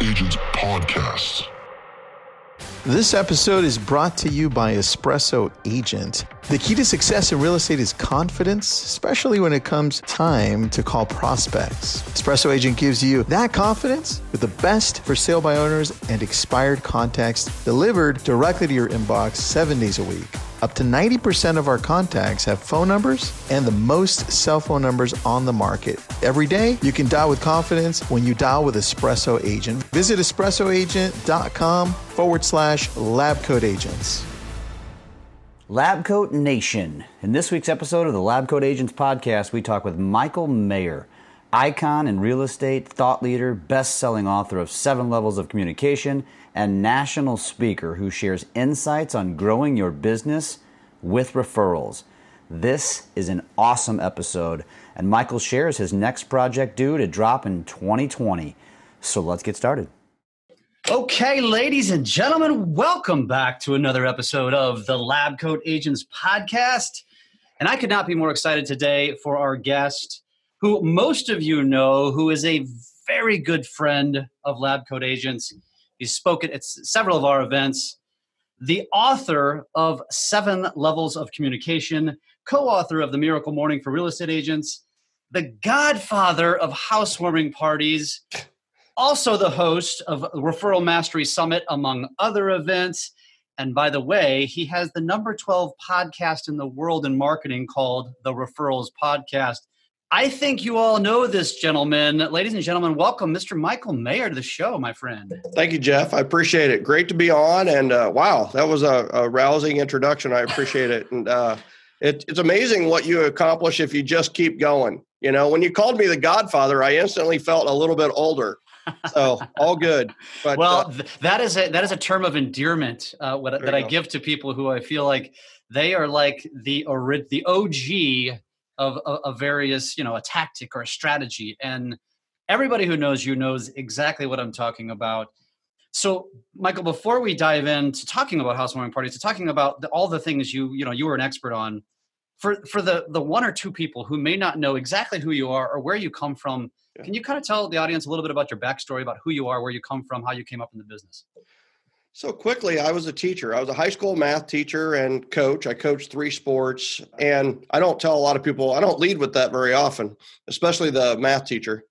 Agents Podcast. This episode is brought to you by Espresso Agent. The key to success in real estate is confidence, especially when it comes time to call prospects. Espresso Agent gives you that confidence with the best for sale by owners and expired contacts delivered directly to your inbox seven days a week. Up to 90% of our contacts have phone numbers and the most cell phone numbers on the market. Every day, you can dial with confidence when you dial with Espresso Agent. Visit espressoagent.com forward slash labcoat agents. Labcoat Nation. In this week's episode of the Labcoat Agents podcast, we talk with Michael Maher, icon in real estate, thought leader, best selling author of Seven Levels of Communication and national speaker who shares insights on growing your business with referrals. This is an awesome episode, and Michael shares his next project due to drop in 2020. So let's get started. Okay, ladies and gentlemen, welcome back to another episode of the Lab Coat Agents podcast. And I could not be more excited today for our guest, who most of you know, who is a very good friend of Lab Coat Agents. He's spoken at several of our events. The author of Seven Levels of Communication, co author of The Miracle Morning for Real Estate Agents, the godfather of housewarming parties, also the host of Referral Mastery Summit, among other events. And by the way, he has the number 12 podcast in the world in marketing called the Referrals Podcast. I think you all know this gentleman. Ladies and gentlemen, welcome Mr. Michael Maher to the show, my friend. Thank you, Jeff. I appreciate it. Great to be on. And uh, wow, that was a, a, rousing introduction. I appreciate it. And uh, it, it's amazing what you accomplish if you just keep going. You know, when you called me the Godfather, I instantly felt a little bit older. So all good. But well, uh, that is a that is a term of endearment uh, what, that I give to people who I feel like they are like the the OG of, a various, you know, a tactic or a strategy. And everybody who knows you knows exactly what I'm talking about. So, Michael, before we dive into talking about housewarming parties, to talking about the, all the things you you know you were an expert on, for for the the one or two people who may not know exactly who you are or where you come from, yeah. can you kind of tell the audience a little bit about your backstory, about who you are, where you come from, how you came up in the business? So quickly, I was a teacher. I was a high school math teacher and coach. I coached three sports. And I don't tell a lot of people, I don't lead with that very often, especially the math teacher.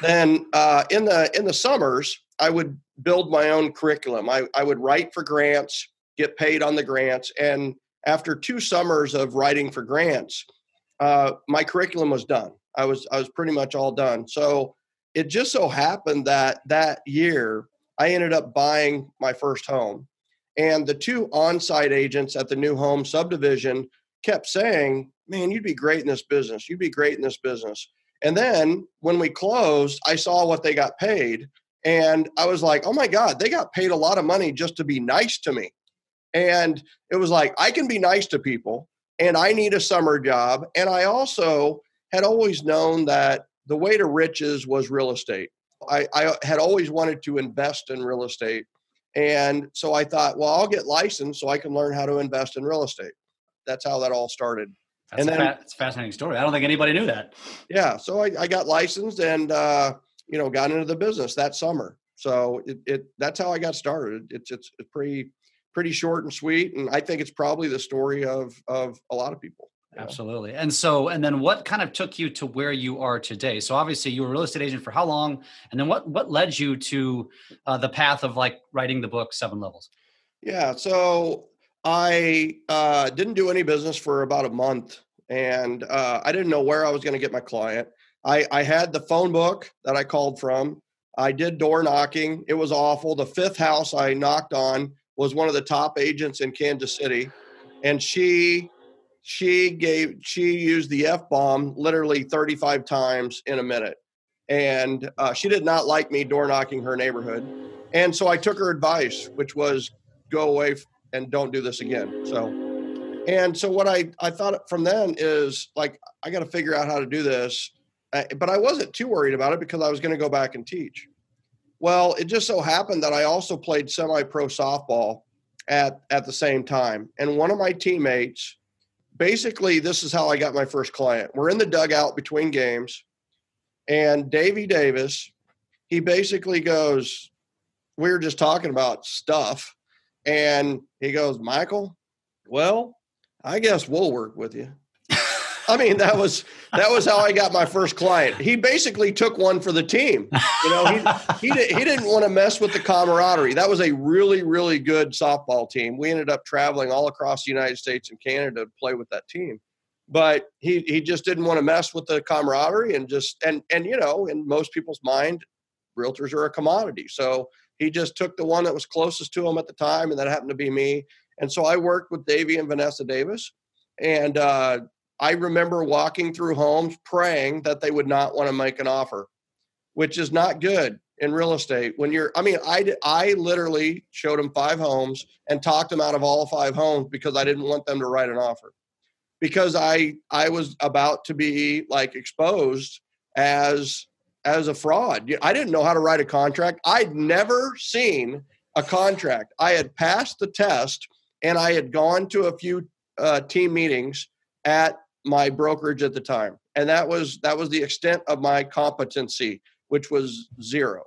Then uh, in the in the summers, I would build my own curriculum. I, I would write for grants, get paid on the grants. And after two summers of writing for grants, uh, my curriculum was done. I was I was pretty much all done. So it just so happened that that year I ended up buying my first home. And the two on site agents at the new home subdivision kept saying, Man, you'd be great in this business. You'd be great in this business. And then when we closed, I saw what they got paid. And I was like, oh my God, they got paid a lot of money just to be nice to me. And it was like, I can be nice to people and I need a summer job. And I also had always known that the way to riches was real estate. I, I had always wanted to invest in real estate. And so I thought, well, I'll get licensed so I can learn how to invest in real estate. That's how that all started. That's and then, a, it's a fascinating story. I don't think anybody knew that. Yeah. So I, I got licensed and, uh, you know, got into the business that summer. So it, it that's how I got started. It's, it's, it's pretty, pretty short and sweet. And I think it's probably the story of, of a lot of people. Absolutely. And so, and then what kind of took you to where you are today? So obviously you were a real estate agent for how long? And then what, what led you to uh, the path of like writing the book Seven Levels? Yeah. So I uh, didn't do any business for about a month and uh, I didn't know where I was going to get my client. I, I had the phone book that I called from. I did door knocking. It was awful. The fifth house I knocked on was one of the top agents in Kansas City. And she she gave she used the f bomb literally 35 times in a minute. And uh, she did not like me door knocking her neighborhood. And so i took her advice which was go away and don't do this again. So and so what i i thought from then is like i got to figure out how to do this. Uh, but i wasn't too worried about it because i was going to go back and teach. Well it just so happened that i also played semi pro softball at at the same time. And one of my teammates basically, this is how I got my first client. We're in the dugout between games, and Davy Davis, he basically goes, We were just talking about stuff. And he goes, Michael, well, I guess we'll work with you. I mean, that was that was how I got my first client. He basically took one for the team. You know, he he, did, he didn't want to mess with the camaraderie. That was a really really good softball team. We ended up traveling all across the United States and Canada to play with that team. But he he just didn't want to mess with the camaraderie and just and and you know, in most people's mind, realtors are a commodity. So he just took the one that was closest to him at the time, and that happened to be me. And so I worked with Davey and Vanessa Davis, and uh, I remember walking through homes praying that they would not want to make an offer, which is not good in real estate. When you're, I mean, I, I literally showed them five homes and talked them out of all five homes because I didn't want them to write an offer because I, I was about to be like exposed as, as a fraud. I didn't know how to write a contract. I'd never seen a contract. I had passed the test and I had gone to a few uh, team meetings at my brokerage at the time and that was that was the extent of my competency which was zero.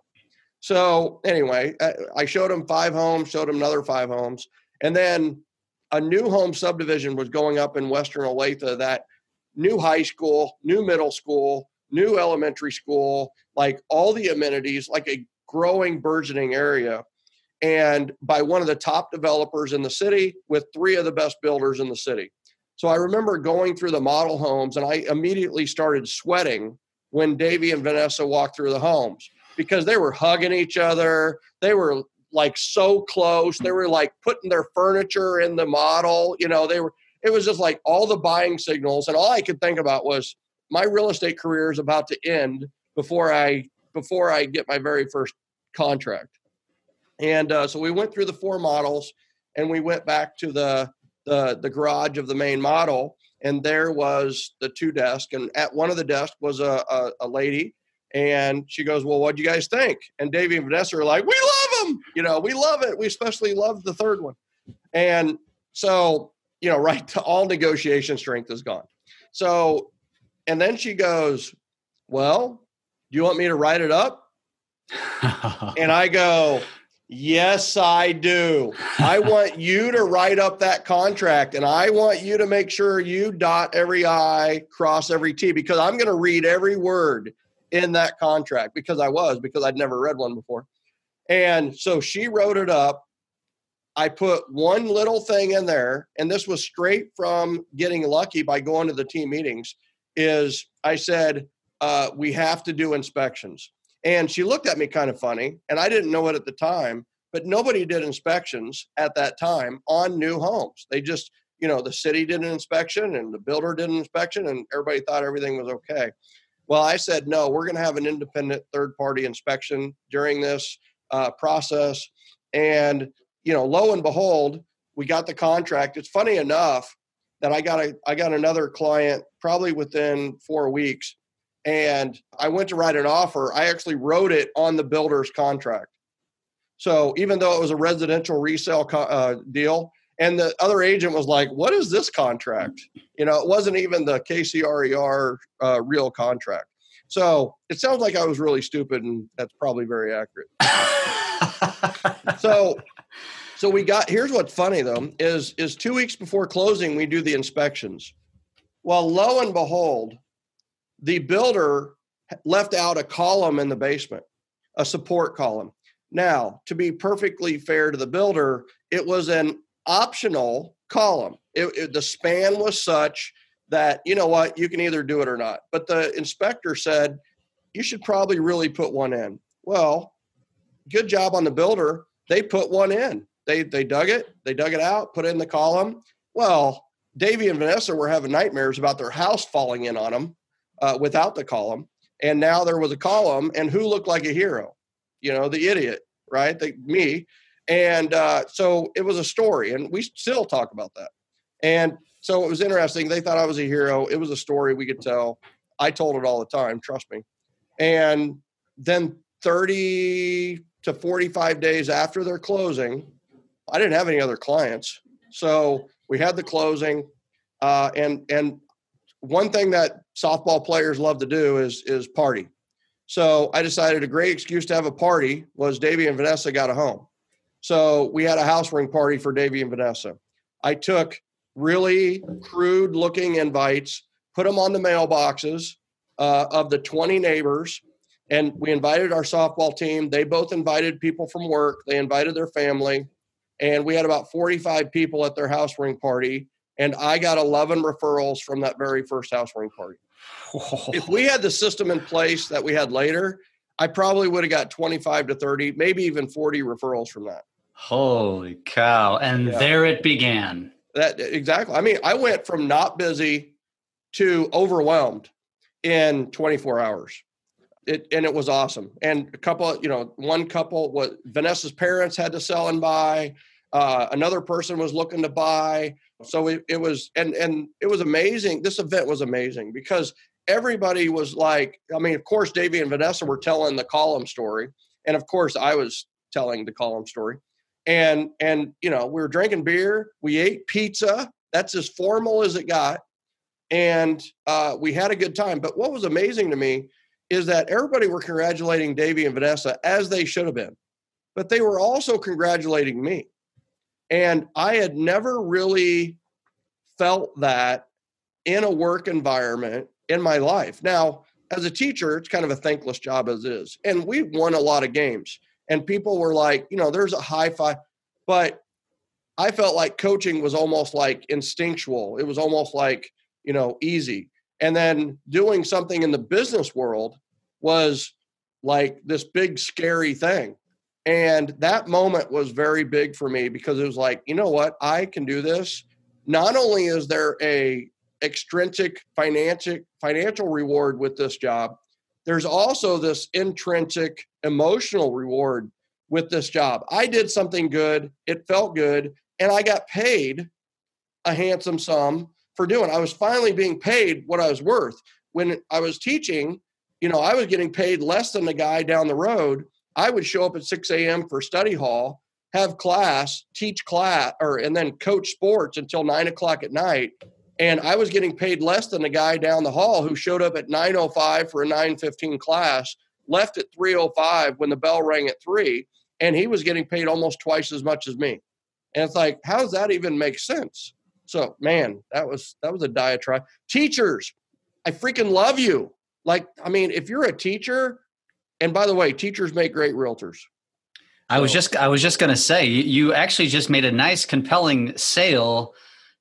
So anyway uh, i showed him five homes showed him another five homes and then a new home subdivision was going up in western olathe that new high school new middle school new elementary school like all the amenities like a growing burgeoning area and by one of the top developers in the city with three of the best builders in the city so I remember going through the model homes and I immediately started sweating when Davey and Vanessa walked through the homes because they were hugging each other. They were like so close. They were like putting their furniture in the model. You know, they were, it was just like all the buying signals. And all I could think about was my real estate career is about to end before I, before I get my very first contract. And uh, so we went through the four models and we went back to the, the the garage of the main model, and there was the two desks, and at one of the desks was a, a, a lady, and she goes, "Well, what do you guys think?" And Davey and Vanessa are like, "We love them, you know, we love it. We especially love the third one," and so you know, right, to all negotiation strength is gone. So, and then she goes, "Well, do you want me to write it up?" and I go, Yes, I do. I want you to write up that contract and I want you to make sure you dot every I, cross every T, because I'm going to read every word in that contract because I was, because I'd never read one before. And so she wrote it up. I put one little thing in there, and this was straight from getting lucky by going to the team meetings. Is I said, uh, we have to do inspections. And she looked at me kind of funny, and I didn't know it at the time, but nobody did inspections at that time on new homes. They just, you know, the city did an inspection and the builder did an inspection, and everybody thought everything was okay. Well, I said, no, we're going to have an independent third party inspection during this uh, process. And, you know, lo and behold, we got the contract. It's funny enough that I got a I got another client probably within four weeks and I went to write an offer. I actually wrote it on the builder's contract. So even though it was a residential resale co- uh, deal, and the other agent was like, "What is this contract?" You know, it wasn't even the KCRER uh, real contract. So it sounds like I was really stupid, and that's probably very accurate. so, so we got. Here's what's funny though is is two weeks before closing, we do the inspections. Well, lo and behold, the builder left out a column in the basement, a support column. Now, to be perfectly fair to the builder, it was an optional column. It, it, the span was such that, you know what, you can either do it or not. But the inspector said, you should probably really put one in. Well, good job on the builder. They put one in. They, they dug it, they dug it out, put it in the column. Well, Davy and Vanessa were having nightmares about their house falling in on them uh, without the column. And now there was a column, and who looked like a hero? You know, the idiot, right? The, me. And uh, so it was a story, and we still talk about that. And so it was interesting. They thought I was a hero. It was a story we could tell. I told it all the time, trust me. And then 30 to 45 days after their closing, I didn't have any other clients. So we had the closing, uh, and and one thing that softball players love to do is is party. So I decided a great excuse to have a party was Davy and Vanessa got a home. So we had a house ring party for Davy and Vanessa. I took really crude looking invites, put them on the mailboxes uh, of the 20 neighbors, and we invited our softball team. They both invited people from work, they invited their family, and we had about 45 people at their house ring party. And I got 11 referrals from that very first house ring party. If we had the system in place that we had later, I probably would have got 25 to 30, maybe even 40 referrals from that. Holy cow. And Yeah. there it began. That exactly. I mean, I went from not busy to overwhelmed in 24 hours. It and it was awesome. And a couple, you know, one couple what Vanessa's parents had to sell and buy. Uh, another person was looking to buy. So it, it was and and it was amazing. This event was amazing because everybody was like, I mean, of course, Davey and Vanessa were telling the column story, and of course, I was telling the column story. And and you know we were drinking beer we ate pizza. That's as formal as it got. And uh, we had a good time. But what was amazing to me is that everybody were congratulating davey and vanessa as they should have been. But they were also congratulating me and i had never really felt that in a work environment in my life now as a teacher it's kind of a thankless job as is and we won a lot of games and people were like, you know, there's a high five, but I felt like coaching was almost like instinctual. It was almost like, you know, easy. And then doing something in the business world was like this big scary thing. And that moment was very big for me because it was like, you know what? I can do this. Not only is there a extrinsic financial financial reward with this job, there's also this intrinsic emotional reward with this job. I did something good, it felt good, and I got paid a handsome sum for doing. I was finally being paid what I was worth. When I was teaching, you know, I was getting paid less than the guy down the road. I would show up at 6 a.m. for study hall, have class, teach class, or and then coach sports until nine o'clock at night and I was getting paid less than the guy down the hall who showed up at 9:05 for a 9:15 class, left at 3:05 when the bell rang at 3, and he was getting paid almost twice as much as me. And it's like, how does that even make sense? So, man, that was that was a diatribe. Teachers, I freaking love you. Like, I mean, if you're a teacher, and by the way, teachers make great realtors. I was just I was just going to say you, actually just made a nice compelling sale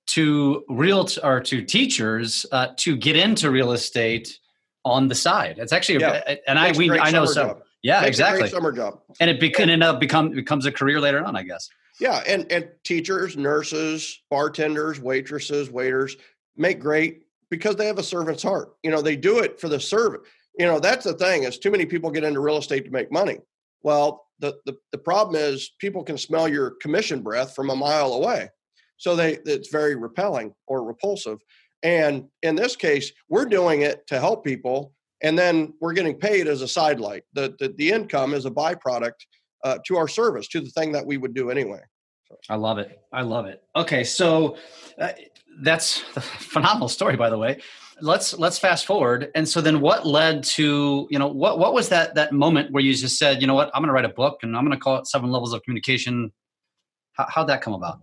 to real or to teachers uh, to get into real estate on the side. It's actually Yeah. a, and I Makes a we great I know so job. yeah Makes a exactly great summer job. and it be, can end up become becomes a career later on I guess. Yeah, and and teachers, nurses, bartenders, waitresses, waiters make great because they have a servant's heart. You know, they do it for the servant. You know, that's the thing is too many people get into real estate to make money. Well, the the, the problem is people can smell your commission breath from a mile away. So they it's very repelling or repulsive. And in this case, we're doing it to help people and then we're getting paid as a sidelight. The the, the income is a byproduct uh, to our service, to the thing that we would do anyway. I love it. I love it. Okay, so uh, that's a phenomenal story, by the way. Let's let's fast forward. And so then, what led to you know what what was that that moment where you just said, you know what, I'm going to write a book and I'm going to call it Seven Levels of Communication. How, how'd that come about?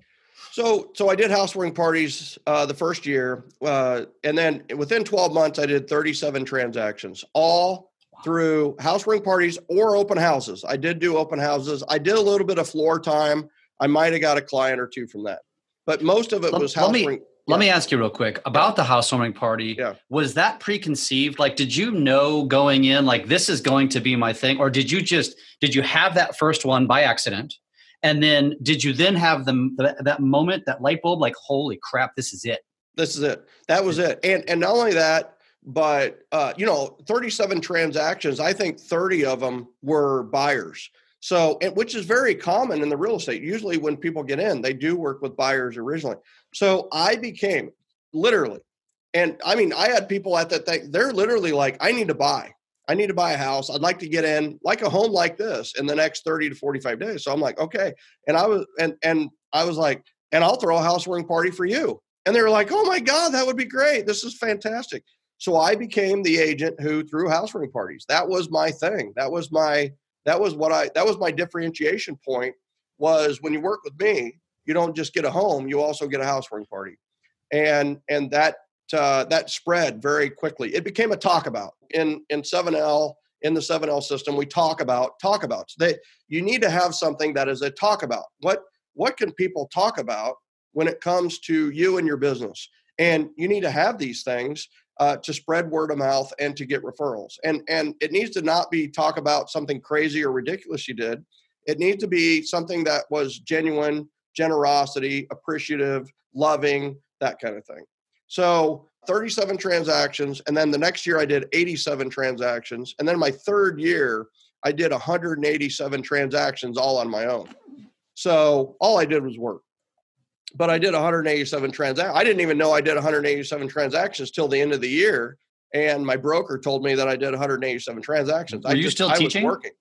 So, so I did housewarming parties uh, the first year, uh, and then within 12 months, I did 37 transactions, all through housewarming parties or open houses. I did do open houses. I did a little bit of floor time. I might have got a client or two from that, but most of it Let- was let me- housewarming. Let me ask you real quick about the housewarming party. Yeah. Was that preconceived? Like, did you know going in, like, this is going to be my thing? Or did you just, did you have that first one by accident? And then did you then have the, that, that moment, that light bulb, like, holy crap, this is it? This is it. That was it. And and not only that, but uh, you know, 37 transactions. I think 30 of them were buyers. So, which is very common in the real estate. Usually, when people get in, they do work with buyers originally. So, I became literally, and I mean, I had people at that thing. They're literally like, "I need to buy. I need to buy a house. I'd like to get in like a home like this in the next 30 to 45 days." So I'm like, "Okay." And I was, and and I was like, "And I'll throw a housewarming party for you." And they were like, "Oh my god, that would be great! This is fantastic." So I became the agent who threw house ring parties. That was my thing. That was my that was what I that was my differentiation point was when you work with me, you don't just get a home, you also get a house ring party. And and that uh, that spread very quickly. It became a talk about in in 7L in the 7L system. We talk about talk about. They you need to have something that is a talk about. What what can people talk about when it comes to you and your business? And you need to have these things uh, to spread word of mouth and to get referrals. And and it needs to not be talk about something crazy or ridiculous you did. It needs to be something that was genuine, generosity, appreciative, loving, that kind of thing. So 37 transactions, and then the next year I did 87 transactions, and then my third year I did 187 transactions all on my own. So all I did was work but I did 187 transactions. I didn't even know I did 187 transactions till the end of the year. And my broker told me that I did 187 transactions. Were I you just, still I teaching? Was working.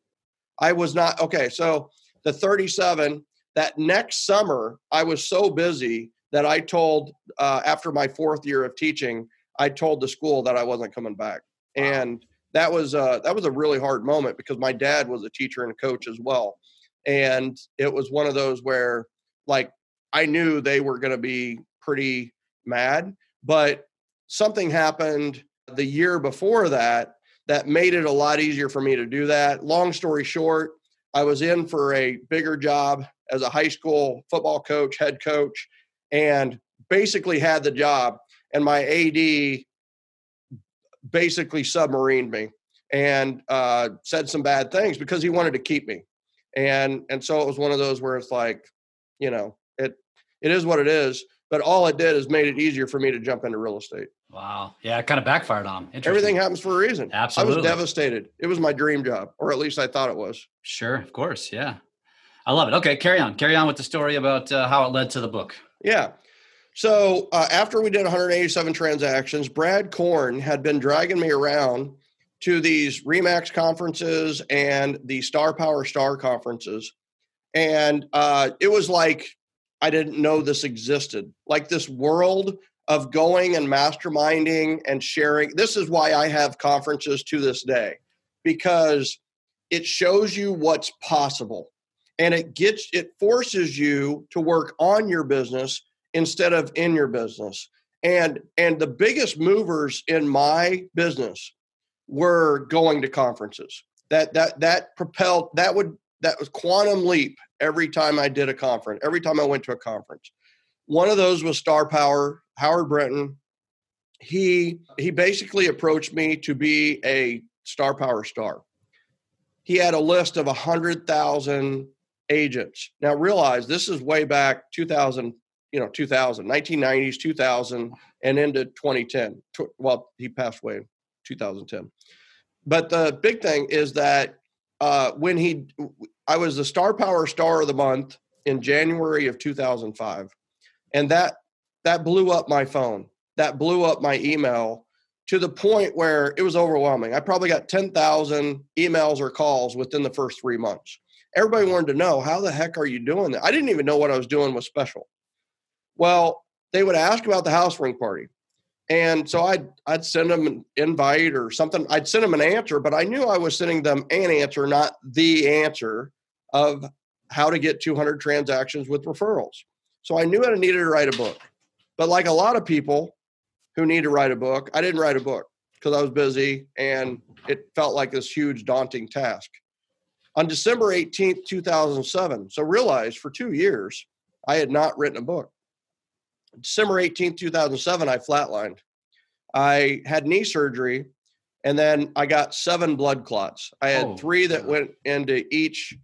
I was not. Okay. So the 37, that next summer, I was so busy that I told, uh, after my fourth year of teaching, I told the school that I wasn't coming back. Wow. And that was, uh, that was a really hard moment because my dad was a teacher and a coach as well. And it was one of those where, like, I knew they were going to be pretty mad, but something happened the year before that that made it a lot easier for me to do that. Long story short, I was in for a bigger job as a high school football coach, head coach, and basically had the job. And my AD basically submarined me and uh, said some bad things because he wanted to keep me. And and so it was one of those where it's like, you know, it is what it is. But all it did is made it easier for me to jump into real estate. Wow. Yeah, it kind of backfired on him. Everything happens for a reason. Absolutely. I was devastated. It was my dream job, or at least I thought it was. Sure, of course. Yeah. I love it. Okay, carry on. Carry on with the story about uh, how it led to the book. Yeah. So uh, after we did 187 transactions, Brad Korn had been dragging me around to these Remax conferences and the Star Power Star conferences. And uh, it was like I didn't know this existed. Like this world of going and masterminding and sharing. This is why I have conferences to this day because it shows you what's possible and it gets it forces you to work on your business instead of in your business. And and the biggest movers in my business were going to conferences. That that that propelled that would that was quantum leap every time I did a conference, every time I went to a conference. One of those was Star Power, Howard Brinton. He he basically approached me to be a Star Power star. He had a list of a hundred thousand agents. Now realize this is way back 2000, you know, 2000, 1990s, 2000, and into 2010. Well, he passed away in 2010. But the big thing is that uh, when he, I was the Star Power Star of the Month in January of 2005, and that that blew up my phone. That blew up my email to the point where it was overwhelming. I probably got 10,000 emails or calls within the first three months. Everybody wanted to know how the heck are you doing that? I didn't even know what I was doing was special. Well, they would ask about the house ring party. And so I'd I'd send them an invite or something. I'd send them an answer, but I knew I was sending them an answer, not the answer of how to get 200 transactions with referrals. So I knew I needed to write a book. But like a lot of people who need to write a book, I didn't write a book because I was busy and it felt like this huge daunting task. On December 18th, 2007, so realize for two years, I had not written a book. December 18th, 2007, I flatlined. I had knee surgery and then I got seven blood clots. I had oh, three that went into each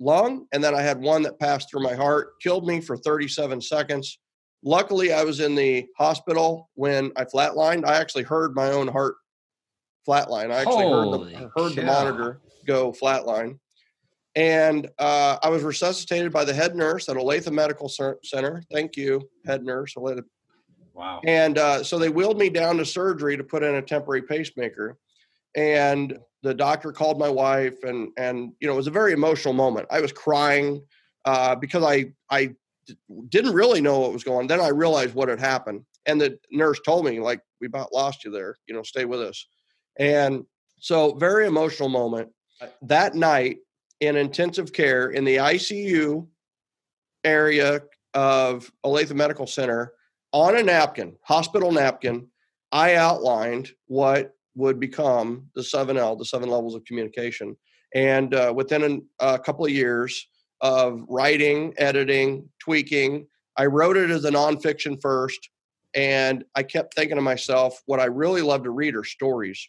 lung, and then I had one that passed through my heart, killed me for 37 seconds. Luckily, I was in the hospital when I flatlined. I actually heard my own heart flatline. I actually Holy heard the, heard the monitor go flatline. And uh, I was resuscitated by the head nurse at Olathe Medical Center. Thank you, head nurse. Olathe. Wow. And uh, so they wheeled me down to surgery to put in a temporary pacemaker. And the doctor called my wife, and and you know it was a very emotional moment. I was crying uh, because I I didn't really know what was going. on. Then I realized what had happened. and the nurse told me like we about lost you there you know stay with us and so very emotional moment that night in intensive care in the icu area of olathe medical center on a napkin hospital napkin i outlined what would become the 7l the seven levels of communication and uh, within a, a couple of years of writing editing tweaking i wrote it as a nonfiction first and I kept thinking to myself, what I really love to read are stories.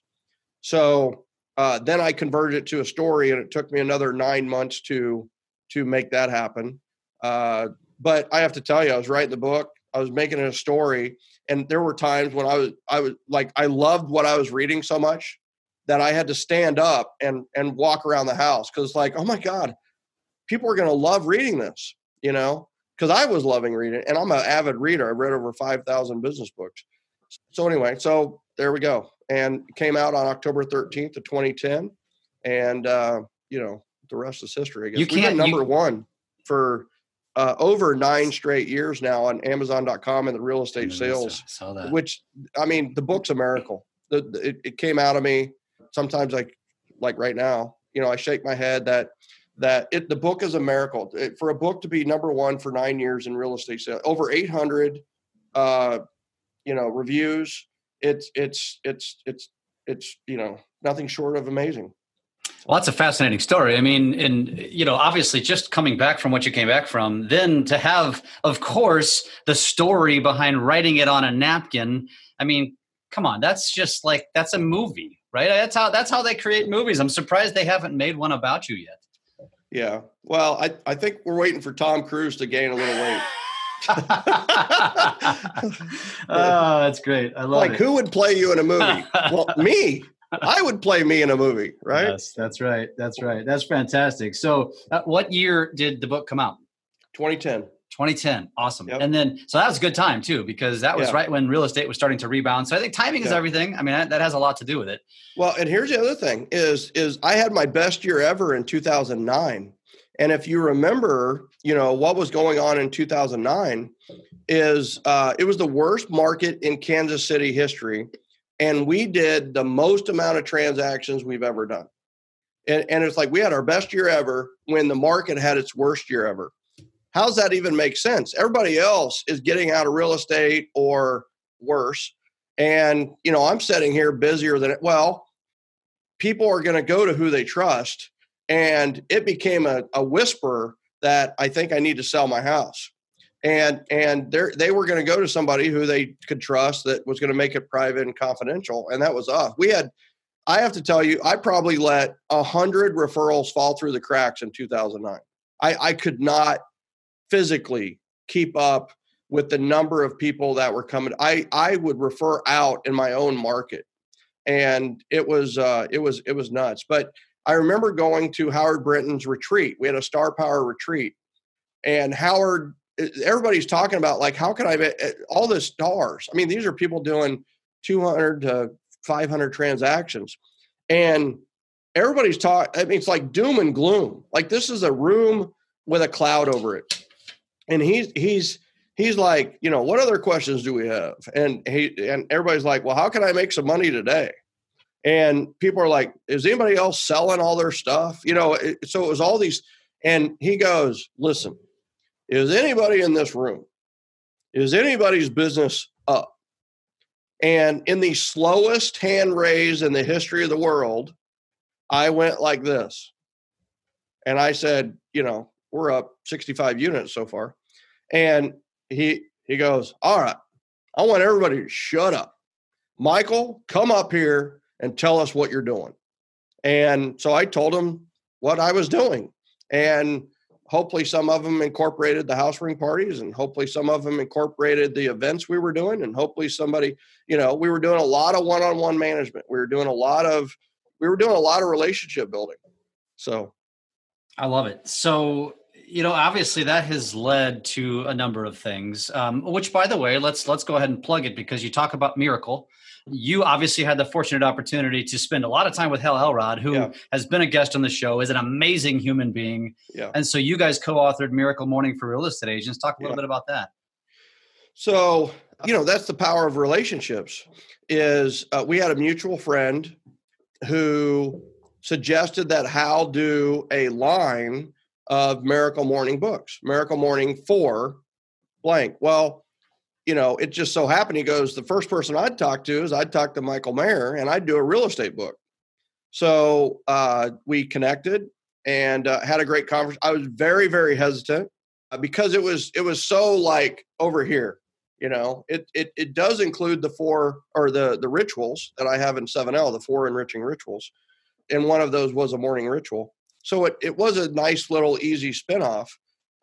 So uh, then I converted it to a story, and it took me another nine months to to make that happen. Uh, but I have to tell you, I was writing the book, I was making it a story, and there were times when I was I was like I loved what I was reading so much that I had to stand up and and walk around the house because like oh my god, people are going to love reading this, you know because I was loving reading, and I'm an avid reader. I read over five thousand business books. So anyway, so there we go, and came out on October 13th of 2010, and uh, you know the rest is history. I guess you can't number you, one for uh, over nine straight years now on Amazon.com and the real estate sales. Saw, saw which I mean, the book's a miracle. The, the, it, it came out of me. Sometimes like like right now, you know, I shake my head that that it the book is a miracle it, for a book to be number one for nine years in real estate sales over 800 uh you know reviews it's it's it's it's it's you know nothing short of amazing well, that's a fascinating story. I mean, and you know, obviously, just coming back from what you came back from, then to have, of course, the story behind writing it on a napkin. I mean, come on, that's just like that's a movie, right? That's how that's how they create movies. I'm surprised they haven't made one about you yet. Yeah. Well, I, I think we're waiting for Tom Cruise to gain a little weight. Oh, that's great. I love like, it. Like, who would play you in a movie? well, me. I would play me in a movie, right? Yes, that's right. That's right. That's fantastic. So, uh, what year did the book come out? 2010. 2010. Awesome. Yep. And then, so that was a good time too, because that was Yeah. right when real estate was starting to rebound. So I think timing is everything. I mean, that, that has a lot to do with it. Well, and here's the other thing is is I had my best year ever in 2009. And if you remember, you know, what was going on in 2009 is uh, it was the worst market in Kansas City history. And we did the most amount of transactions we've ever done. And, and it's like we had our best year ever when the market had its worst year ever. How's that even make sense? Everybody else is getting out of real estate or worse. And, you know, I'm sitting here busier than, well, people are going to go to who they trust. And it became a, a whisper that I think I need to sell my house. And and they were going to go to somebody who they could trust that was going to make it private and confidential, and that was us. We had, I have to tell you, I probably let a hundred referrals fall through the cracks in 2009. I, I could not physically keep up with the number of people that were coming. I I would refer out in my own market, and it was uh, it was it was nuts. But I remember going to Howard Brinton's retreat. We had a Star Power retreat, and Howard. Everybody's talking about like how can I all the stars? I mean, these are people doing 200 to 500 transactions, and everybody's talking. I mean, it's like doom and gloom. Like this is a room with a cloud over it, and he's he's he's like, you know, what other questions do we have? And he and everybody's like, well, how can I make some money today? And people are like, is anybody else selling all their stuff? You know, it, so it was all these. And he goes, listen, is anybody in this room? Is anybody's business up? And in the slowest hand raise in the history of the world, I went like this. And I said, you know, we're up 65 units so far. And he he goes, "All right. I want everybody to shut up. Michael, come up here and tell us what you're doing." And so I told them what I was doing. And hopefully some of them incorporated the house ring parties and hopefully some of them incorporated the events we were doing and hopefully somebody, you know, we were doing a lot of one-on-one management. We were doing a lot of we were doing a lot of relationship building. So I love it. So, you know, obviously that has led to a number of things. Um, which, by the way, let's let's go ahead and plug it because you talk about miracle. You obviously had the fortunate opportunity to spend a lot of time with Hal Elrod, who Yeah. has been a guest on the show, is an amazing human being, yeah. and so you guys co-authored Miracle Morning for Real Estate Agents. Talk a little Yeah. bit about that. So you know that's the power of relationships is uh, we had a mutual friend who suggested that hal do a line of miracle morning books miracle morning for blank well you know it just so happened he goes the first person i'd talk to is i'd talk to michael maher and i'd do a real estate book. So uh, we connected and uh, had a great conference i was very very hesitant uh, because it was it was so like over here you know? It, it it does include the four or the the rituals that i have in 7l the four enriching rituals and one of those was a morning ritual. So it, it was a nice little easy spinoff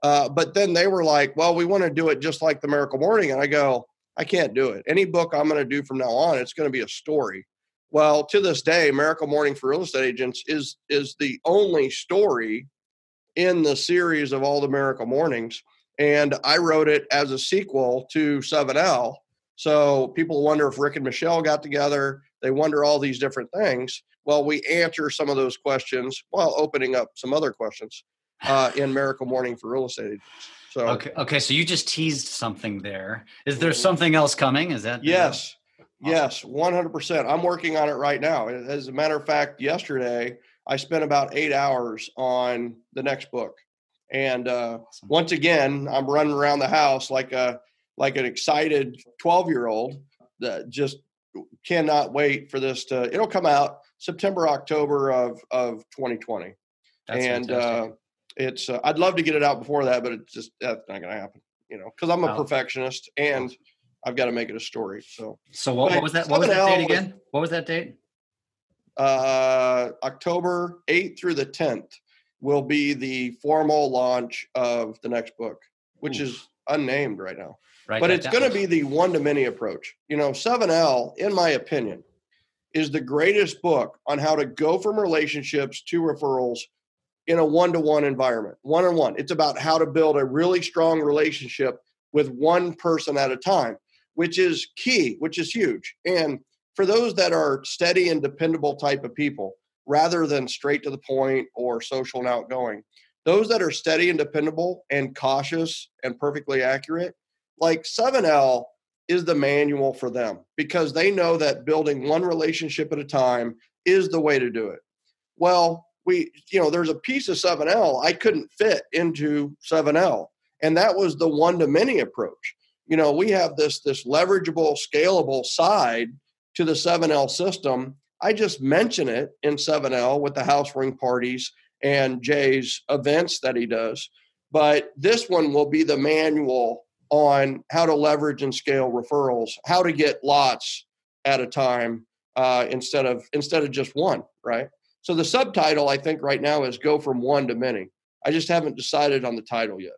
uh, but then they were like well we want to do it just like the miracle morning and i go i can't do it any book i'm going to do from now on it's going to be a story well to this day miracle morning for real estate agents is is the only story in the series of all the miracle mornings and I wrote it as a sequel to 7L. So people wonder if Rick and Michelle got together. They wonder all these different things. Well, we answer some of those questions while opening up some other questions uh, in Miracle Morning for Real Estate Agents. So okay, okay. So you just teased something there. Is there something else coming? Is that yes, awesome. yes, one hundred percent. I'm working on it right now. As a matter of fact, yesterday I spent about eight hours on the next book. And uh, awesome. once again, I'm running around the house like a like an excited 12 year old that just cannot wait for this to. It'll come out September October of of 2020, that's and uh, it's. Uh, I'd love to get it out before that, but it's just that's not going to happen. You know, because I'm a wow. perfectionist and I've got to make it a story. So. So what, what was that? What was that date again? What was that date? Uh, October 8th through the 10th will be the formal launch of the next book, which is unnamed right now. Right, but it's going to be the one to many approach. You know, 7L, in my opinion, is the greatest book on how to go from relationships to referrals in a one to one environment, one on one. It's about how to build a really strong relationship with one person at a time, which is key, which is huge. And for those that are steady and dependable type of people, rather than straight to the point or social and outgoing. Those that are steady and dependable and cautious and perfectly accurate, like 7L is the manual for them because they know that building one relationship at a time is the way to do it. Well, we, you know, there's a piece of 7L I couldn't fit into 7L, and that was the one to many approach. You know, we have this this leverageable, scalable side to the 7L system I just mention it in 7L with the house ring parties and Jay's events that he does. But this one will be the manual on how to leverage and scale referrals, how to get lots at a time uh, instead of instead of just one, right? So the subtitle I think right now is go from one to many. I just haven't decided on the title yet.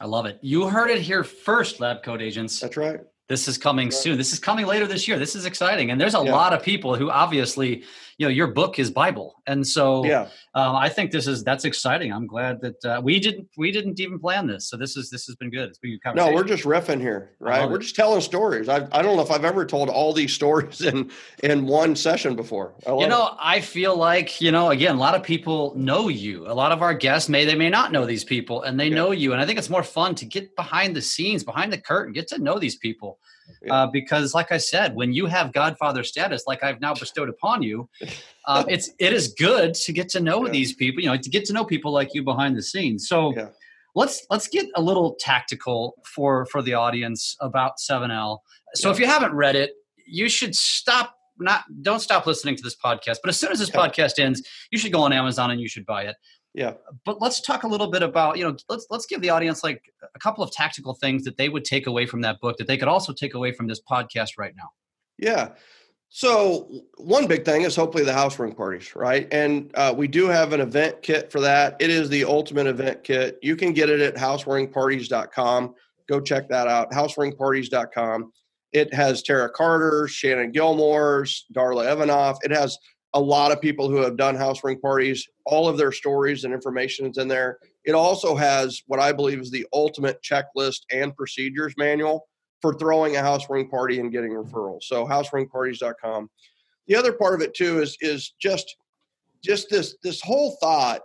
I love it. You heard it here first, Lab Coat Agents. That's right. This is coming soon. This is coming later this year. This is exciting, and there's a yeah. lot of people who obviously, you know, your book is Bible, and so yeah, um, I think this is that's exciting. I'm glad that uh, we didn't we didn't even plan this, so this is this has been good. It's been No, we're just riffing here, right? We're it. just telling stories. I I don't know if I've ever told all these stories in in one session before. You know, it. I feel like you know, again, a lot of people know you. A lot of our guests may they may not know these people, and they yeah. know you, and I think it's more fun to get behind the scenes, behind the curtain, get to know these people uh, because, like I said, when you have Godfather status, like I've now bestowed upon you, uh, it's it is good to get to know yeah. these people. You know, to get to know people like you behind the scenes. So. Yeah. Let's let's get a little tactical for for the audience about 7L. So if you haven't read it, you should stop not don't stop listening to this podcast. But as soon as this podcast ends, you should go on Amazon and you should buy it. Yeah. But let's talk a little bit about, you know, let's let's give the audience like a couple of tactical things that they would take away from that book that they could also take away from this podcast right now. Yeah. So one big thing is hopefully the house ring parties, right? And uh, we do have an event kit for that. It is the ultimate event kit. You can get it at houseringparties.com. Go check that out. Houseringparties.com. It has Tara Carter, Shannon Gilmore's, Darla Evanoff. It has a lot of people who have done house ring parties. All of their stories and information is in there. It also has what I believe is the ultimate checklist and procedures manual for throwing a house ring party and getting referrals. So houseringparties.com. The other part of it too is is just just this this whole thought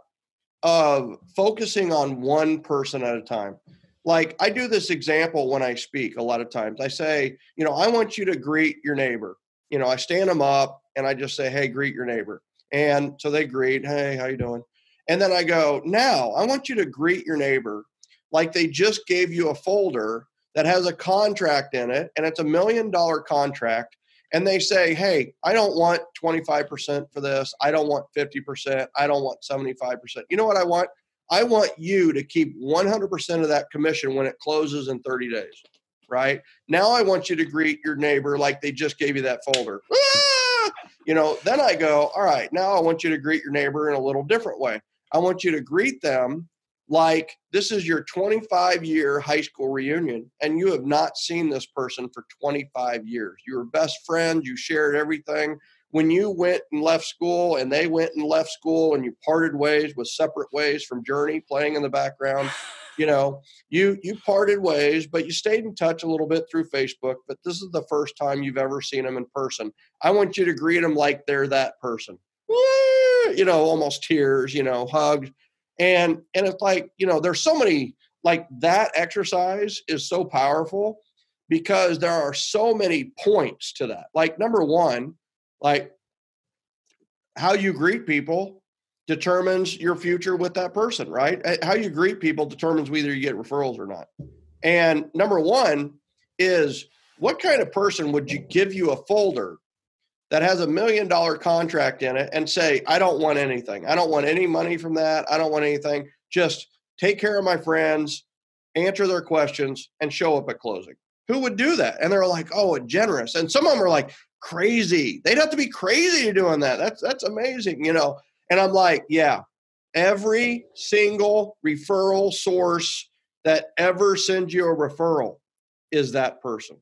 of focusing on one person at a time. like I do this example when I speak a lot of times. I say, you know, I want you to greet your neighbor. You know, I stand them up and I just say, hey, greet your neighbor. And so they greet, hey, how you doing? And then I go, now I want you to greet your neighbor like they just gave you a folder that has a contract in it and it's a million dollar contract and they say, hey, I don't want 25% for this. I don't want 50%. I don't want 75%. You know what I want? I want you to keep 100% of that commission when it closes in 30 days, right? Now I want you to greet your neighbor like they just gave you that folder. Ah! You know, then I go, all right, now I want you to greet your neighbor in a little different way. I want you to greet them like this is your 25 year high school reunion and you have not seen this person for 25 years. You were best friends, you shared everything. When you went and left school and they went and left school and you parted ways with separate ways from Journey playing in the background, you know, you you parted ways, but you stayed in touch a little bit through Facebook, but this is the first time you've ever seen them in person. I want you to greet them like they're that person. You know, almost tears, you know, hugs and and it's like you know there's so many like that exercise is so powerful because there are so many points to that like number one like how you greet people determines your future with that person right eh, how you greet people determines whether you get referrals or not and number one is what kind of person would you give you a folder that has a million dollar contract in it and say, I don't want anything. I don't want any money from that. I don't want anything. Just take care of my friends, answer their questions, and show up at closing. Who would do that? And they're like, oh, generous. And some of them are like, crazy. They'd have to be crazy doing that. That's that's amazing, you know. And I'm like, yeah, every single referral source that ever sends you a referral is that person.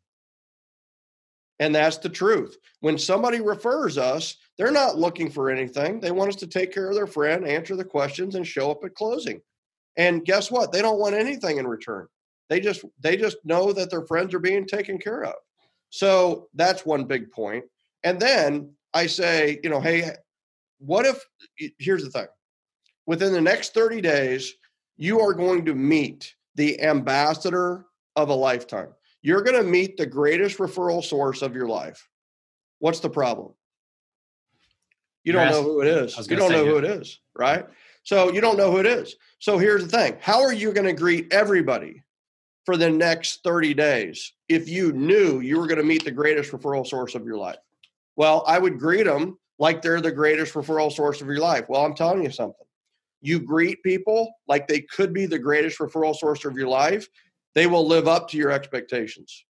And that's the truth. When somebody refers us, they're not looking for anything. They want us to take care of their friend, answer the questions, and show up at closing. And guess what? They don't want anything in return. They just they just know that their friends are being taken care of. So that's one big point. And then I say, you know, hey, what if here's the thing. Within the next 30 days, you are going to meet the ambassador of a lifetime. You're going to meet the greatest referral source of your life. What's the problem? You don't know who it is. You don't know who it is, right? So you don't know who it is. So here's the thing how are you going to greet everybody for the next 30 days if you knew you were going to meet the greatest referral source of your life? Well, I would greet them like they're the greatest referral source of your life. Well, I'm telling you something. You greet people like they could be the greatest referral source of your life, they will live up to your expectations.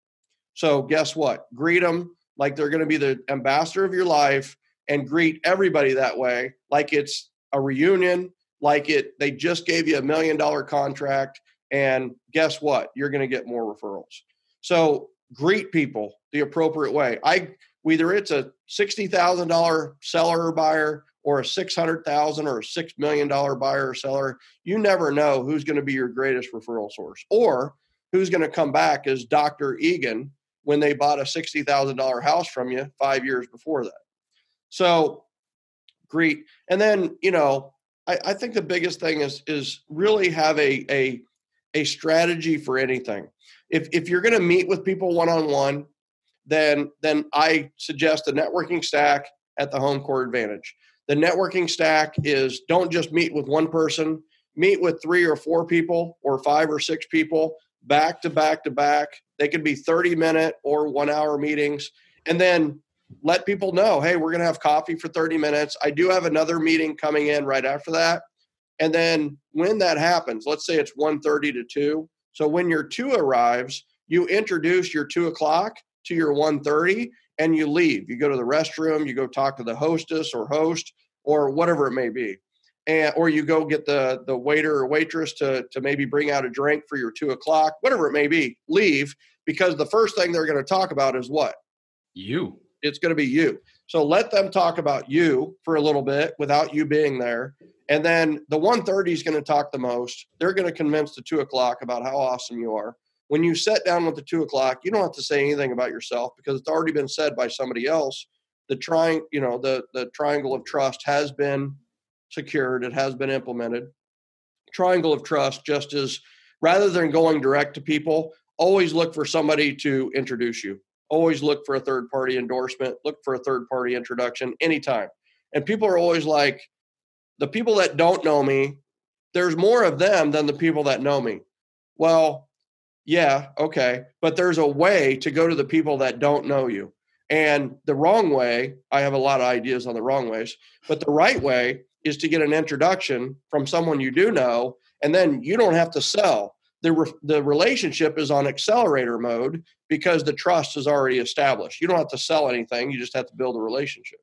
So, guess what? Greet them like they're going to be the ambassador of your life and greet everybody that way, like it's a reunion, like it they just gave you a million dollar contract and guess what? You're going to get more referrals. So, greet people the appropriate way. I whether it's a $60,000 seller or buyer or a 600,000 or a 6 million dollar buyer or seller, you never know who's going to be your greatest referral source. Or who's going to come back as Dr. Egan when they bought a $60,000 house from you five years before that. So great. And then, you know, I, I think the biggest thing is, is really have a, a, a strategy for anything. If, if you're going to meet with people one-on-one, then, then I suggest the networking stack at the home court advantage. The networking stack is don't just meet with one person, meet with three or four people or five or six people back to back to back. They could be 30 minute or one hour meetings. And then let people know, hey, we're going to have coffee for 30 minutes. I do have another meeting coming in right after that. And then when that happens, let's say it's 1.30 to 2. So when your 2 arrives, you introduce your 2 o'clock to your 1.30 and you leave. You go to the restroom, you go talk to the hostess or host or whatever it may be and or you go get the the waiter or waitress to to maybe bring out a drink for your two o'clock, whatever it may be. Leave because the first thing they're going to talk about is what you. It's going to be you. So let them talk about you for a little bit without you being there. And then the 130 is going to talk the most. They're going to convince the two o'clock about how awesome you are. When you sit down with the two o'clock, you don't have to say anything about yourself because it's already been said by somebody else. The trying, you know, the the triangle of trust has been secured. It has been implemented. Triangle of trust just as rather than going direct to people, always look for somebody to introduce you. Always look for a third party endorsement, look for a third party introduction anytime. And people are always like, the people that don't know me, there's more of them than the people that know me. Well, yeah, okay. But there's a way to go to the people that don't know you. And the wrong way, I have a lot of ideas on the wrong ways, but the right way is to get an introduction from someone you do know, and then you don't have to sell. The, re- the relationship is on accelerator mode because the trust is already established. You don't have to sell anything, you just have to build a relationship.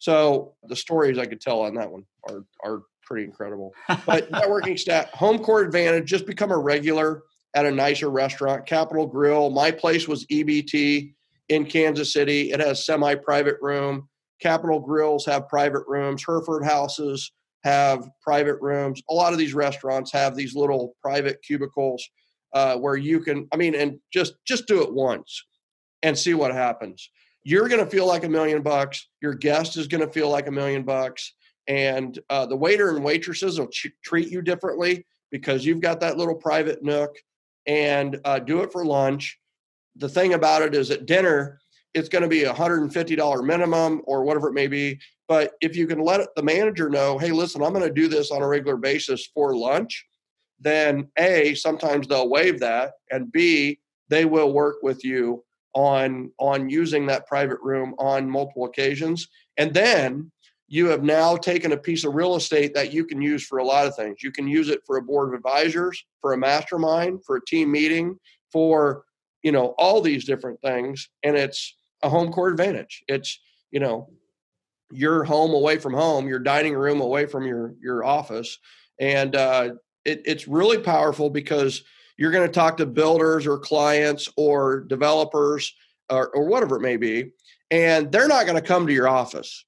So the stories I could tell on that one are, are pretty incredible. But networking stack, home court advantage, just become a regular at a nicer restaurant. Capital Grille. my place was EBT in Kansas City. It has semi private room. Capital Grilles have private rooms. Hereford Houses have private rooms. A lot of these restaurants have these little private cubicles uh, where you can. I mean, and just just do it once and see what happens. You're going to feel like a million bucks. Your guest is going to feel like a million bucks, and uh, the waiter and waitresses will ch- treat you differently because you've got that little private nook. And uh, do it for lunch. The thing about it is, at dinner, it's going to be a $150 minimum or whatever it may be. But if you can let the manager know, hey, listen, I'm going to do this on a regular basis for lunch, then A, sometimes they'll waive that, and B, they will work with you on on using that private room on multiple occasions. And then you have now taken a piece of real estate that you can use for a lot of things. You can use it for a board of advisors, for a mastermind, for a team meeting, for you know all these different things and it's a home court advantage. It's, you know, your home away from home, your dining room away from your your office, and uh, it, it's really powerful because you're going to talk to builders or clients or developers or, or whatever it may be, and they're not going to come to your office.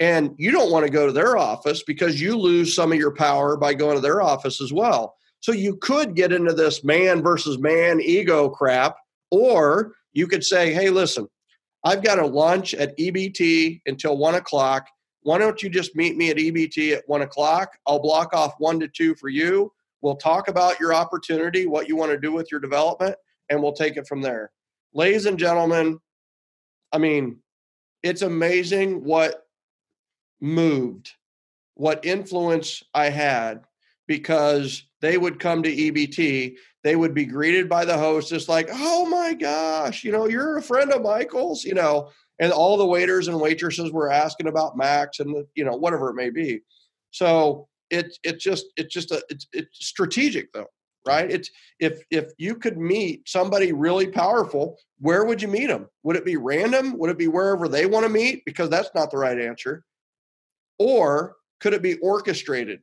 And you don't want to go to their office because you lose some of your power by going to their office as well. So you could get into this man versus man ego crap, or you could say, hey, listen, I've got a lunch at EBT until one o'clock. Why don't you just meet me at EBT at one o'clock? I'll block off one to two for you. We'll talk about your opportunity, what you want to do with your development, and we'll take it from there. Ladies and gentlemen, I mean, it's amazing what moved, what influence I had because they would come to EBT they would be greeted by the hostess like, "Oh my gosh, you know, you're a friend of Michael's," you know, and all the waiters and waitresses were asking about Max and you know whatever it may be. So it's it's just it's just a it's, it's strategic though, right? It's if if you could meet somebody really powerful, where would you meet them? Would it be random? Would it be wherever they want to meet? Because that's not the right answer. Or could it be orchestrated?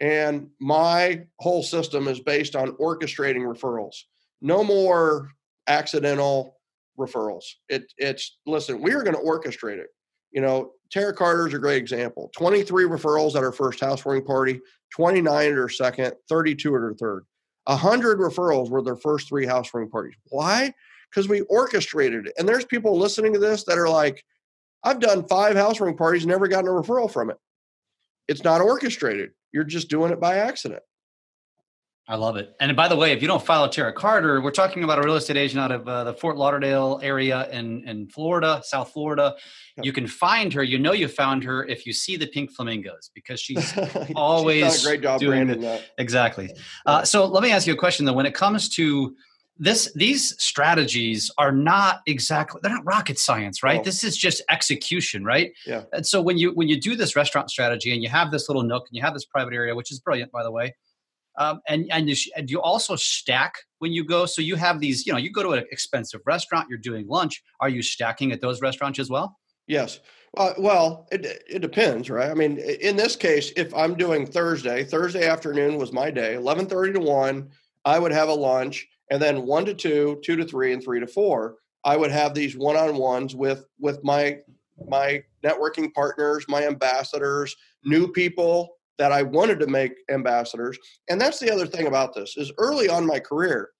And my whole system is based on orchestrating referrals. No more accidental referrals. It, it's listen, we are going to orchestrate it. You know, Tara Carter's a great example. 23 referrals at her first housewarming party, 29 at her second, 32 at her third. 100 referrals were their first three housewarming parties. Why? Because we orchestrated it. And there's people listening to this that are like, I've done five housewarming parties, never gotten a referral from it. It's not orchestrated. You're just doing it by accident. I love it. And by the way, if you don't follow Tara Carter, we're talking about a real estate agent out of uh, the Fort Lauderdale area in, in Florida, South Florida. You can find her. You know you found her if you see the pink flamingos because she's always she's a great job doing that. Exactly. Uh, so let me ask you a question though. When it comes to this, these strategies are not exactly they're not rocket science, right? Oh. This is just execution, right? Yeah. And so when you when you do this restaurant strategy and you have this little nook and you have this private area, which is brilliant, by the way um, and and you, and you also stack when you go. So you have these, you know, you go to an expensive restaurant, you're doing lunch. Are you stacking at those restaurants as well? Yes. Uh, well, it it depends, right? I mean, in this case, if I'm doing Thursday, Thursday afternoon was my day, eleven thirty to one. I would have a lunch, and then one to two, two to three, and three to four. I would have these one on ones with with my my networking partners, my ambassadors, new people that I wanted to make ambassadors. And that's the other thing about this is early on my career,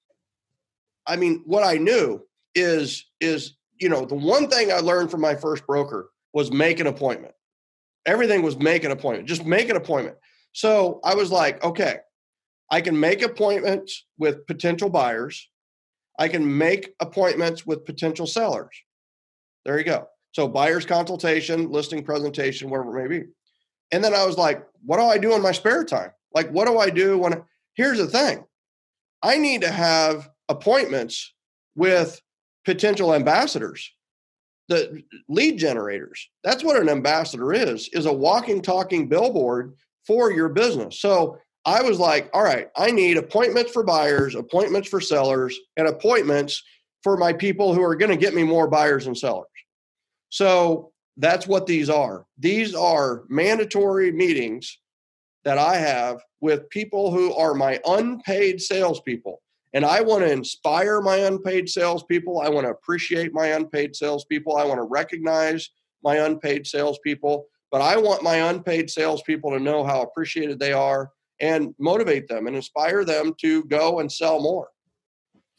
I mean, what I knew is is you know the one thing I learned from my first broker was make an appointment. Everything was make an appointment. Just make an appointment. So I was like, okay, I can make appointments with potential buyers. I can make appointments with potential sellers. There you go. So buyer's consultation, listing presentation, whatever it may be. And then I was like, what do I do in my spare time? Like, what do I do when? Here's the thing I need to have appointments with potential ambassadors, the lead generators. That's what an ambassador is, is a walking, talking billboard for your business. So I was like, all right, I need appointments for buyers, appointments for sellers, and appointments for my people who are going to get me more buyers and sellers. So that's what these are. These are mandatory meetings that I have with people who are my unpaid salespeople. And I want to inspire my unpaid salespeople. I want to appreciate my unpaid salespeople. I want to recognize my unpaid salespeople. But I want my unpaid salespeople to know how appreciated they are and motivate them and inspire them to go and sell more.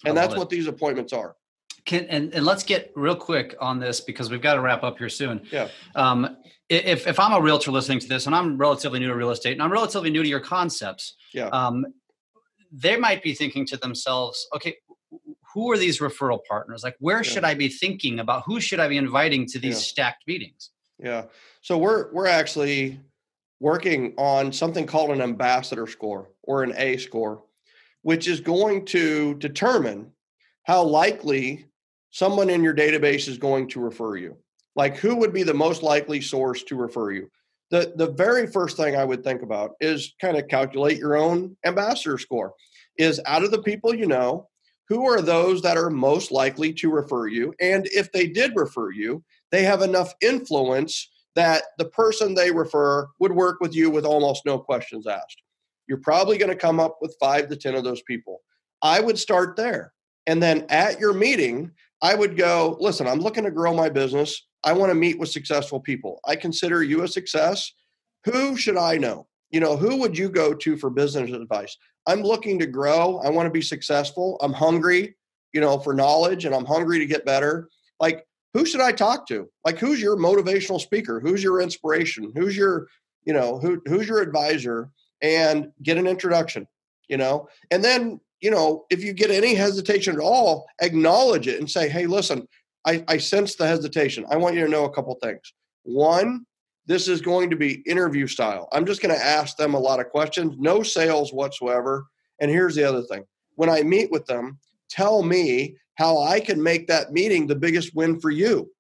And that's it. what these appointments are. Can, and, and let's get real quick on this because we've got to wrap up here soon. Yeah. Um, if, if I'm a realtor listening to this and I'm relatively new to real estate and I'm relatively new to your concepts, yeah. Um, they might be thinking to themselves, okay, who are these referral partners? Like, where yeah. should I be thinking about? Who should I be inviting to these yeah. stacked meetings? Yeah. So we're we're actually working on something called an ambassador score or an A score, which is going to determine how likely someone in your database is going to refer you. Like who would be the most likely source to refer you? The the very first thing I would think about is kind of calculate your own ambassador score. Is out of the people you know, who are those that are most likely to refer you? And if they did refer you, they have enough influence that the person they refer would work with you with almost no questions asked. You're probably going to come up with five to 10 of those people. I would start there. And then at your meeting, I would go, listen, I'm looking to grow my business. I want to meet with successful people. I consider you a success. Who should I know? You know, who would you go to for business advice? I'm looking to grow. I want to be successful. I'm hungry, you know, for knowledge and I'm hungry to get better. Like, who should I talk to? Like, who's your motivational speaker? Who's your inspiration? Who's your, you know, who who's your advisor? And get an introduction, you know, and then you know, if you get any hesitation at all, acknowledge it and say, hey, listen, I, I sense the hesitation. I want you to know a couple things. One, this is going to be interview style. I'm just going to ask them a lot of questions, no sales whatsoever. And here's the other thing when I meet with them, tell me how I can make that meeting the biggest win for you.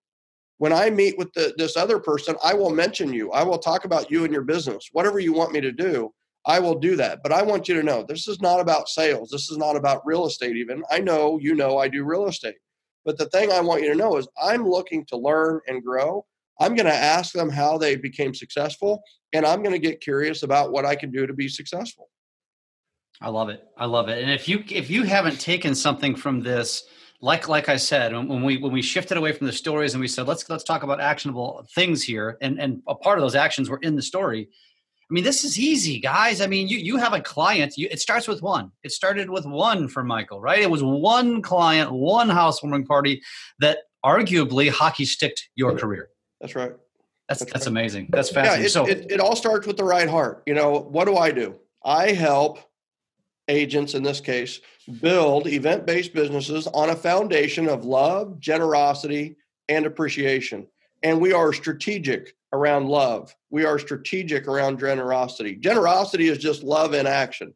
When I meet with the, this other person, I will mention you. I will talk about you and your business, whatever you want me to do. I will do that. But I want you to know this is not about sales. This is not about real estate, even. I know you know I do real estate. But the thing I want you to know is I'm looking to learn and grow. I'm going to ask them how they became successful, and I'm going to get curious about what I can do to be successful. I love it. I love it. And if you if you haven't taken something from this, like like I said, when we when we shifted away from the stories and we said let's let's talk about actionable things here, and and a part of those actions were in the story I mean, this is easy, guys. I mean, you you have a client. You, it starts with one. It started with one for Michael, right? It was one client, one housewarming party that arguably hockey sticked your career. That's right. That's that's, that's right. amazing. That's fascinating. Yeah, it, so it, it all starts with the right heart. You know, what do I do? I help agents in this case build event-based businesses on a foundation of love, generosity, and appreciation. And we are strategic around love. We are strategic around generosity. Generosity is just love in action.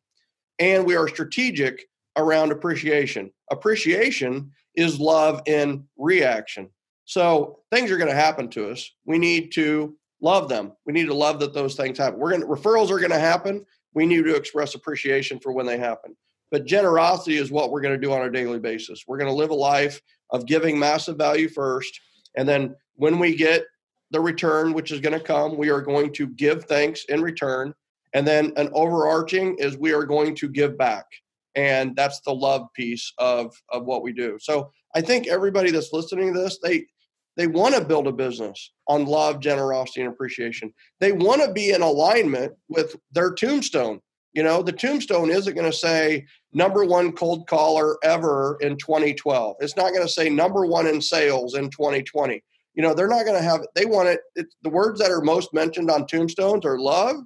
And we are strategic around appreciation. Appreciation is love in reaction. So things are going to happen to us. We need to love them. We need to love that those things happen. We're going to referrals are going to happen. We need to express appreciation for when they happen. But generosity is what we're going to do on a daily basis. We're going to live a life of giving massive value first. And then when we get the return which is going to come. We are going to give thanks in return. And then an overarching is we are going to give back. And that's the love piece of, of what we do. So I think everybody that's listening to this, they they want to build a business on love, generosity, and appreciation. They want to be in alignment with their tombstone. You know, the tombstone isn't going to say number one cold caller ever in 2012. It's not going to say number one in sales in 2020 you know they're not going to have they want it it's, the words that are most mentioned on tombstones are love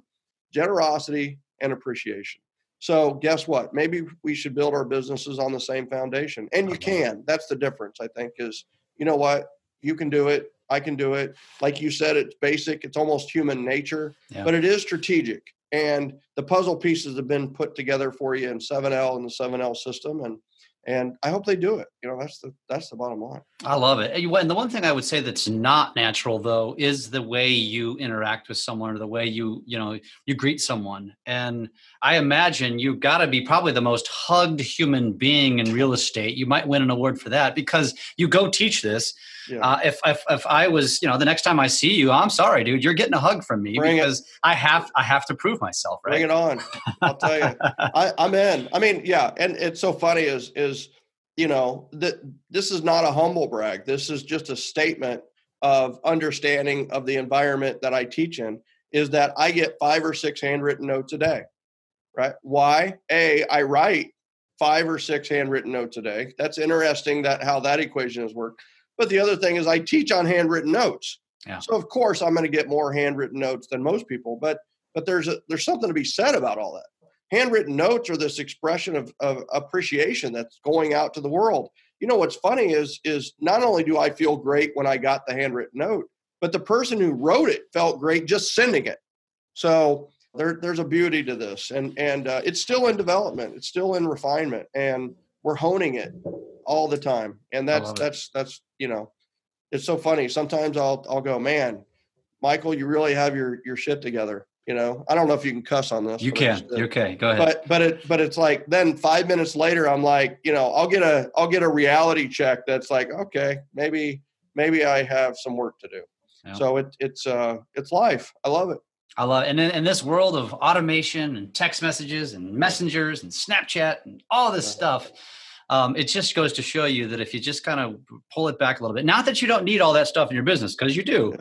generosity and appreciation So guess what? Maybe we should build our businesses on the same foundation. And you uh-huh. can. That's the difference, I think, is you know what? You can do it. I can do it. Like you said, it's basic, it's almost human nature, Yeah. but it is strategic. And the puzzle pieces have been put together for you in 7L and the 7L system. And and I hope they do it. You know, that's the that's the bottom line. I love it. And And the one thing I would say that's not natural though is the way you interact with someone or the way you, you know, you greet someone. And I imagine you've got to be probably the most hugged human being in real estate. You might win an award for that because you go teach this. Yeah. Uh, if, if if I was, you know, the next time I see you, I'm sorry, dude, you're getting a hug from me Bring it. because I have I have to prove myself, right? Bring it on. I'll tell you. I, I'm in. I mean, yeah, and it's so funny is is you know that this is not a humble brag. This is just a statement of understanding of the environment that I teach in. Is that I get five or six handwritten notes a day, right? Why? A, I write five or six handwritten notes a day. That's interesting that how that equation has worked. But the other thing is I teach on handwritten notes. Yeah. So of course I'm going to get more handwritten notes than most people, but but there's a there's something to be said about all that. Handwritten notes are this expression of, of appreciation that's going out to the world. You know what's funny is is not only do i feel great when i got the handwritten note but the person who wrote it felt great just sending it. So there, there's a beauty to this and and uh, it's still in development. It's still in refinement and we're honing it all the time and that's that's that's you know it's so funny sometimes i'll i'll go man michael you really have your your shit together you know i don't know if you can cuss on this You can. You're okay. Go ahead. but but it but it's like then five minutes later i'm like you know i'll get a i'll get a reality check that's like okay maybe maybe i have some work to do Yeah. so it it's uh it's life i love it I love it. And in, in this world of automation and text messages and messengers and Snapchat and all this stuff, um, it just goes to show you that if you just kind of pull it back a little bit, not that you don't need all that stuff in your business because you do,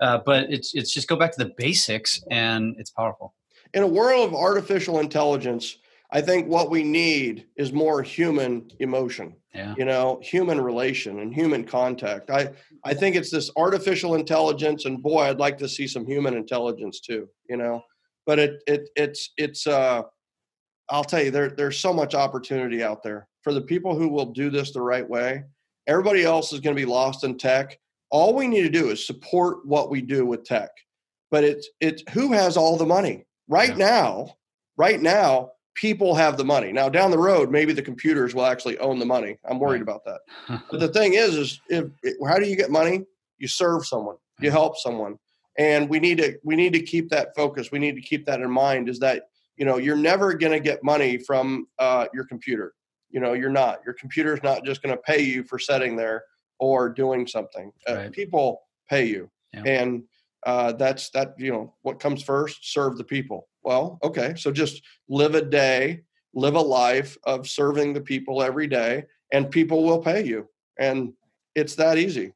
uh, but it's it's just go back to the basics and it's powerful. in a world of artificial intelligence i think what we need is more human emotion Yeah. you know human relation and human contact i i think it's this artificial intelligence and boy i'd like to see some human intelligence too you know but it it it's it's uh i'll tell you there there's so much opportunity out there. For the people who will do this the right way everybody else is going to be lost in tech. All we need to do is support what we do with tech. But it's it's who has all the money. Right Yeah. now right now people have the money. Now down the road maybe the computers will actually own the money. I'm worried about that. But the thing is is if, how do you get money? You serve someone. You help someone. And we need to we need to keep that focus. We need to keep that in mind is that you know you're never going to get money from uh, your computer. You know you're not. Your computer's not just going to pay you for sitting there or doing something. Uh, Right. people pay you. Yeah. and uh, that's that you know what comes first serve the people. Well okay so just live a day live a life of serving the people every day and people will pay you. And it's that easy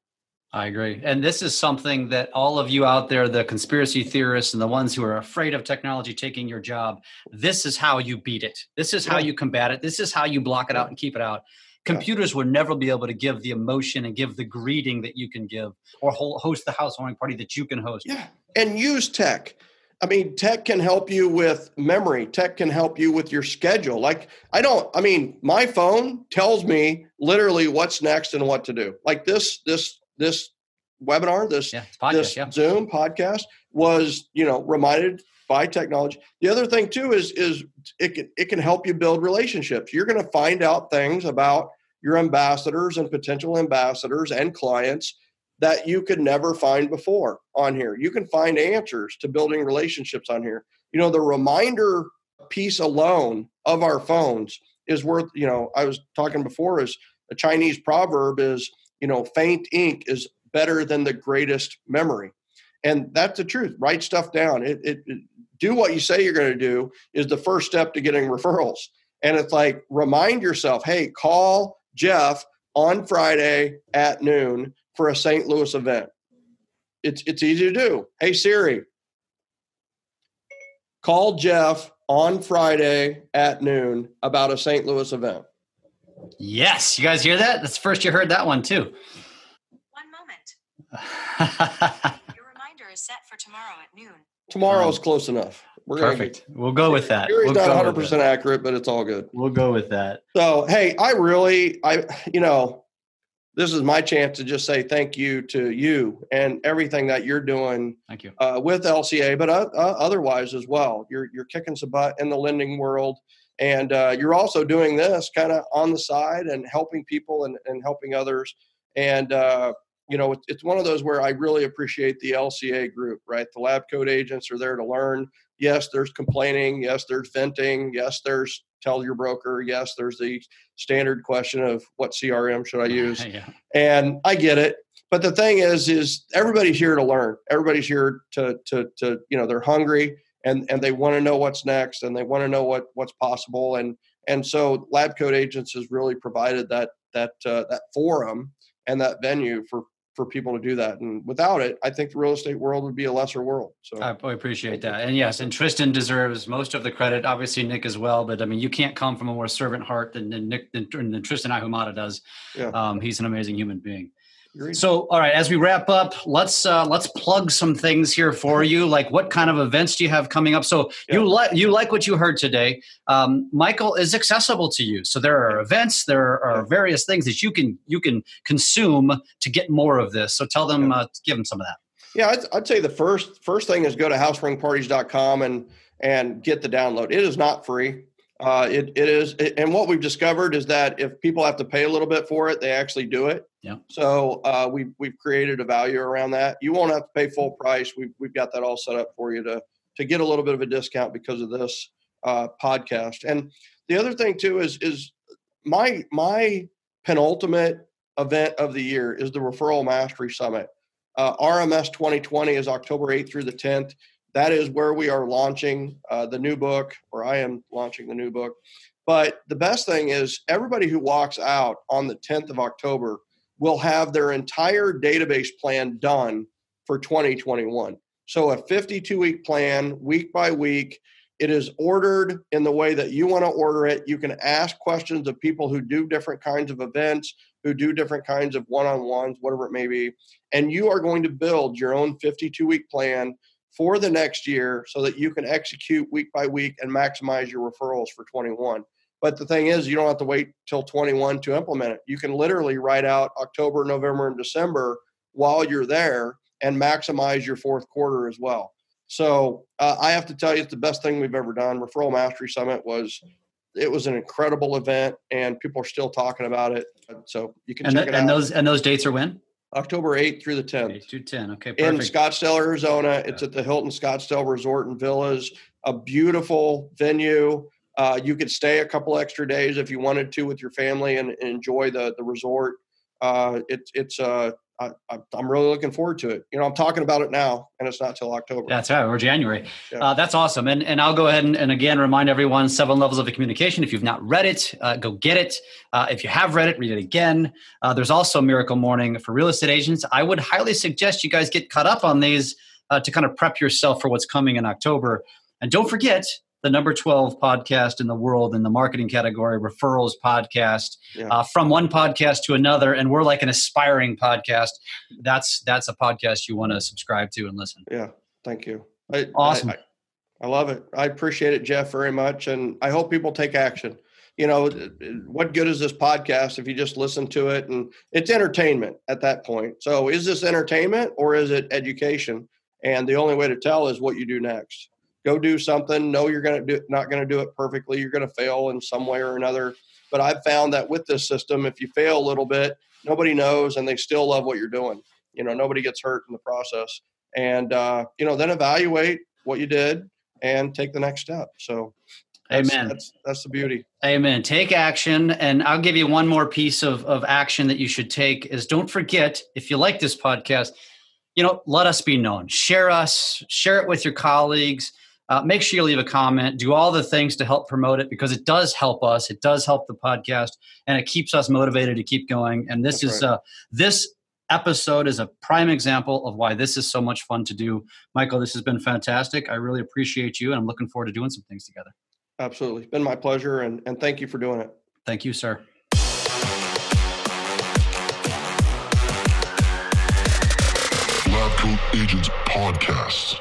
I agree. And this is something that all of you out there, the conspiracy theorists and the ones who are afraid of technology taking your job, this is how you beat it. This is how you combat it. This is how you block it out and keep it out. Computers will never be able to give the emotion and give the greeting that you can give or host the housewarming party that you can host. Yeah. And use tech. I mean, tech can help you with memory. Tech can help you with your schedule. Like, I don't, I mean, my phone tells me literally what's next and what to do. Like this, this, this webinar, this, Yeah, podcast. this yeah. Zoom podcast was, you know, reminded by technology. The other thing too is, is it can, it can help you build relationships. You're going to find out things about your ambassadors and potential ambassadors and clients that you could never find before on here. You can find answers to building relationships on here. You know, the reminder piece alone of our phones is worth, you know, I was talking before is a Chinese proverb is, you know, faint ink is better than the greatest memory. And that's the truth. Write stuff down. It, it, it do what you say you're going to do is the first step to getting referrals. And it's like remind yourself, hey, call Jeff on Friday at noon for a St. Louis event. It's it's easy to do. Hey Siri, call Jeff on Friday at noon about a St. Louis event. Yes. You guys hear that? That's the first you heard that one, too. One moment. Your reminder is set for tomorrow at noon. Tomorrow's Um, close enough. We're gonna Perfect. We'll go with that. Gary's We'll not 100 percent accurate, but it's all good. We'll go with that. So, hey, I really, I, you know, this is my chance to just say thank you to you and everything that you're doing Thank you. uh, with LCA, but uh, uh, otherwise as well. You're you're kicking some butt in the lending world, and uh, you're also doing this kind of on the side and helping people and, and helping others. And uh, you know, it's, it's one of those where I really appreciate the LCA group. Right, the Lab Coat Agents are there to learn. Yes, there's complaining. Yes, there's venting. Yes, there's tell your broker. Yes, there's the standard question of what CRM should I use yeah. and I get it. But the thing is, is everybody's here to learn. Everybody's here to to to you know they're hungry and and they want to know what's next and they want to know what what's possible and and so Lab Coat Agents has really provided that that uh, that forum and that venue for for people to do that. And without it, I think the real estate world would be a lesser world. So I I appreciate that. And yes, and Tristan deserves most of the credit, obviously Nick as well. But I mean, you can't come from a more servant heart than, than Nick than, than Tristan Ahumada does. Yeah. Um, he's an amazing human being. So, all right, as we wrap up, let's uh, let's plug some things here for you. Like, what kind of events do you have coming up? So, you like you like what you heard today. Um, Michael is accessible to you. So there are events, there are various things that you can you can consume to get more of this. So tell them, uh, give them some of that. Yeah, I'd, I'd say the first first thing is go to houseringparties.com and and get the download. It is not free. Uh, it it is, and what we've discovered is that if people have to pay a little bit for it, they actually do it. Yeah. So uh, we've we've created a value around that. You won't have to pay full price. We've we've got that all set up for you to to get a little bit of a discount because of this uh, podcast. And the other thing too is is my my penultimate event of the year is the Referral Mastery Summit. Uh, RMS 2020 is October 8th through the 10th. That is where we are launching uh, the new book, or I am launching the new book. But the best thing is, everybody who walks out on the 10th of October will have their entire database plan done for 2021. So, a 52 week plan, week by week. It is ordered in the way that you want to order it. You can ask questions of people who do different kinds of events, who do different kinds of one on ones, whatever it may be. And you are going to build your own 52 week plan for the next year so that you can execute week by week and maximize your referrals for 21. But the thing is, you don't have to wait till 21 to implement it. You can literally write out October, November, and December while you're there and maximize your fourth quarter as well. So uh, I have to tell you, it's the best thing we've ever done. Referral Mastery Summit was it was an incredible event, and people are still talking about it. So you can And, check th- it and out. those and those dates are when? October 8th through the 10th Eight to ten. Okay, in. Scottsdale, Arizona. It's at the Hilton Scottsdale Resort and Villas, a beautiful venue. Uh, you could stay a couple extra days if you wanted to with your family and, and enjoy the the resort. Uh, it's it's uh, I, I'm really looking forward to it. You know, I'm talking about it now, and it's not till October. That's right. We're January. Yeah. Uh, that's awesome. And and I'll go ahead and, and again remind everyone seven levels of the communication. If you've not read it, uh, go get it. Uh, if you have read it, read it again. Uh, there's also Miracle Morning for real estate agents. I would highly suggest you guys get caught up on these uh, to kind of prep yourself for what's coming in October. And don't forget the number 12 podcast in the world in the marketing category, referrals podcast, Yeah. uh, from one podcast to another. And we're like an aspiring podcast. That's that's a podcast you want to subscribe to and listen. Yeah, thank you. I, Awesome. I, I, I love it. I appreciate it, Jeff, very much, and I hope people take action. You know, what good is this podcast if you just listen to it and it's entertainment at that point? So, is this entertainment or is it education? And the only way to tell is what you do next. Go do something. Know you're going to do not going to do it perfectly. You're going to fail in some way or another. But I've found that with this system, if you fail a little bit, nobody knows, and they still love what you're doing. You know, nobody gets hurt in the process and uh, you know then evaluate what you did and take the next step so that's, Amen. that's that's the beauty Amen. Take action. And I'll give you one more piece of, of action that you should take is don't forget, if you like this podcast, you know, let us be known. Share us, share it with your colleagues. Uh, make sure you leave a comment. Do all the things to help promote it because it does help us. It does help the podcast, and it keeps us motivated to keep going. And this That's is right. uh, this episode is a prime example of why this is so much fun to do. Michael, this has been fantastic. I really appreciate you, and I'm looking forward to doing some things together. absolutely it's been my pleasure and, and thank you for doing it Thank you, sir. Lab Agents Podcast.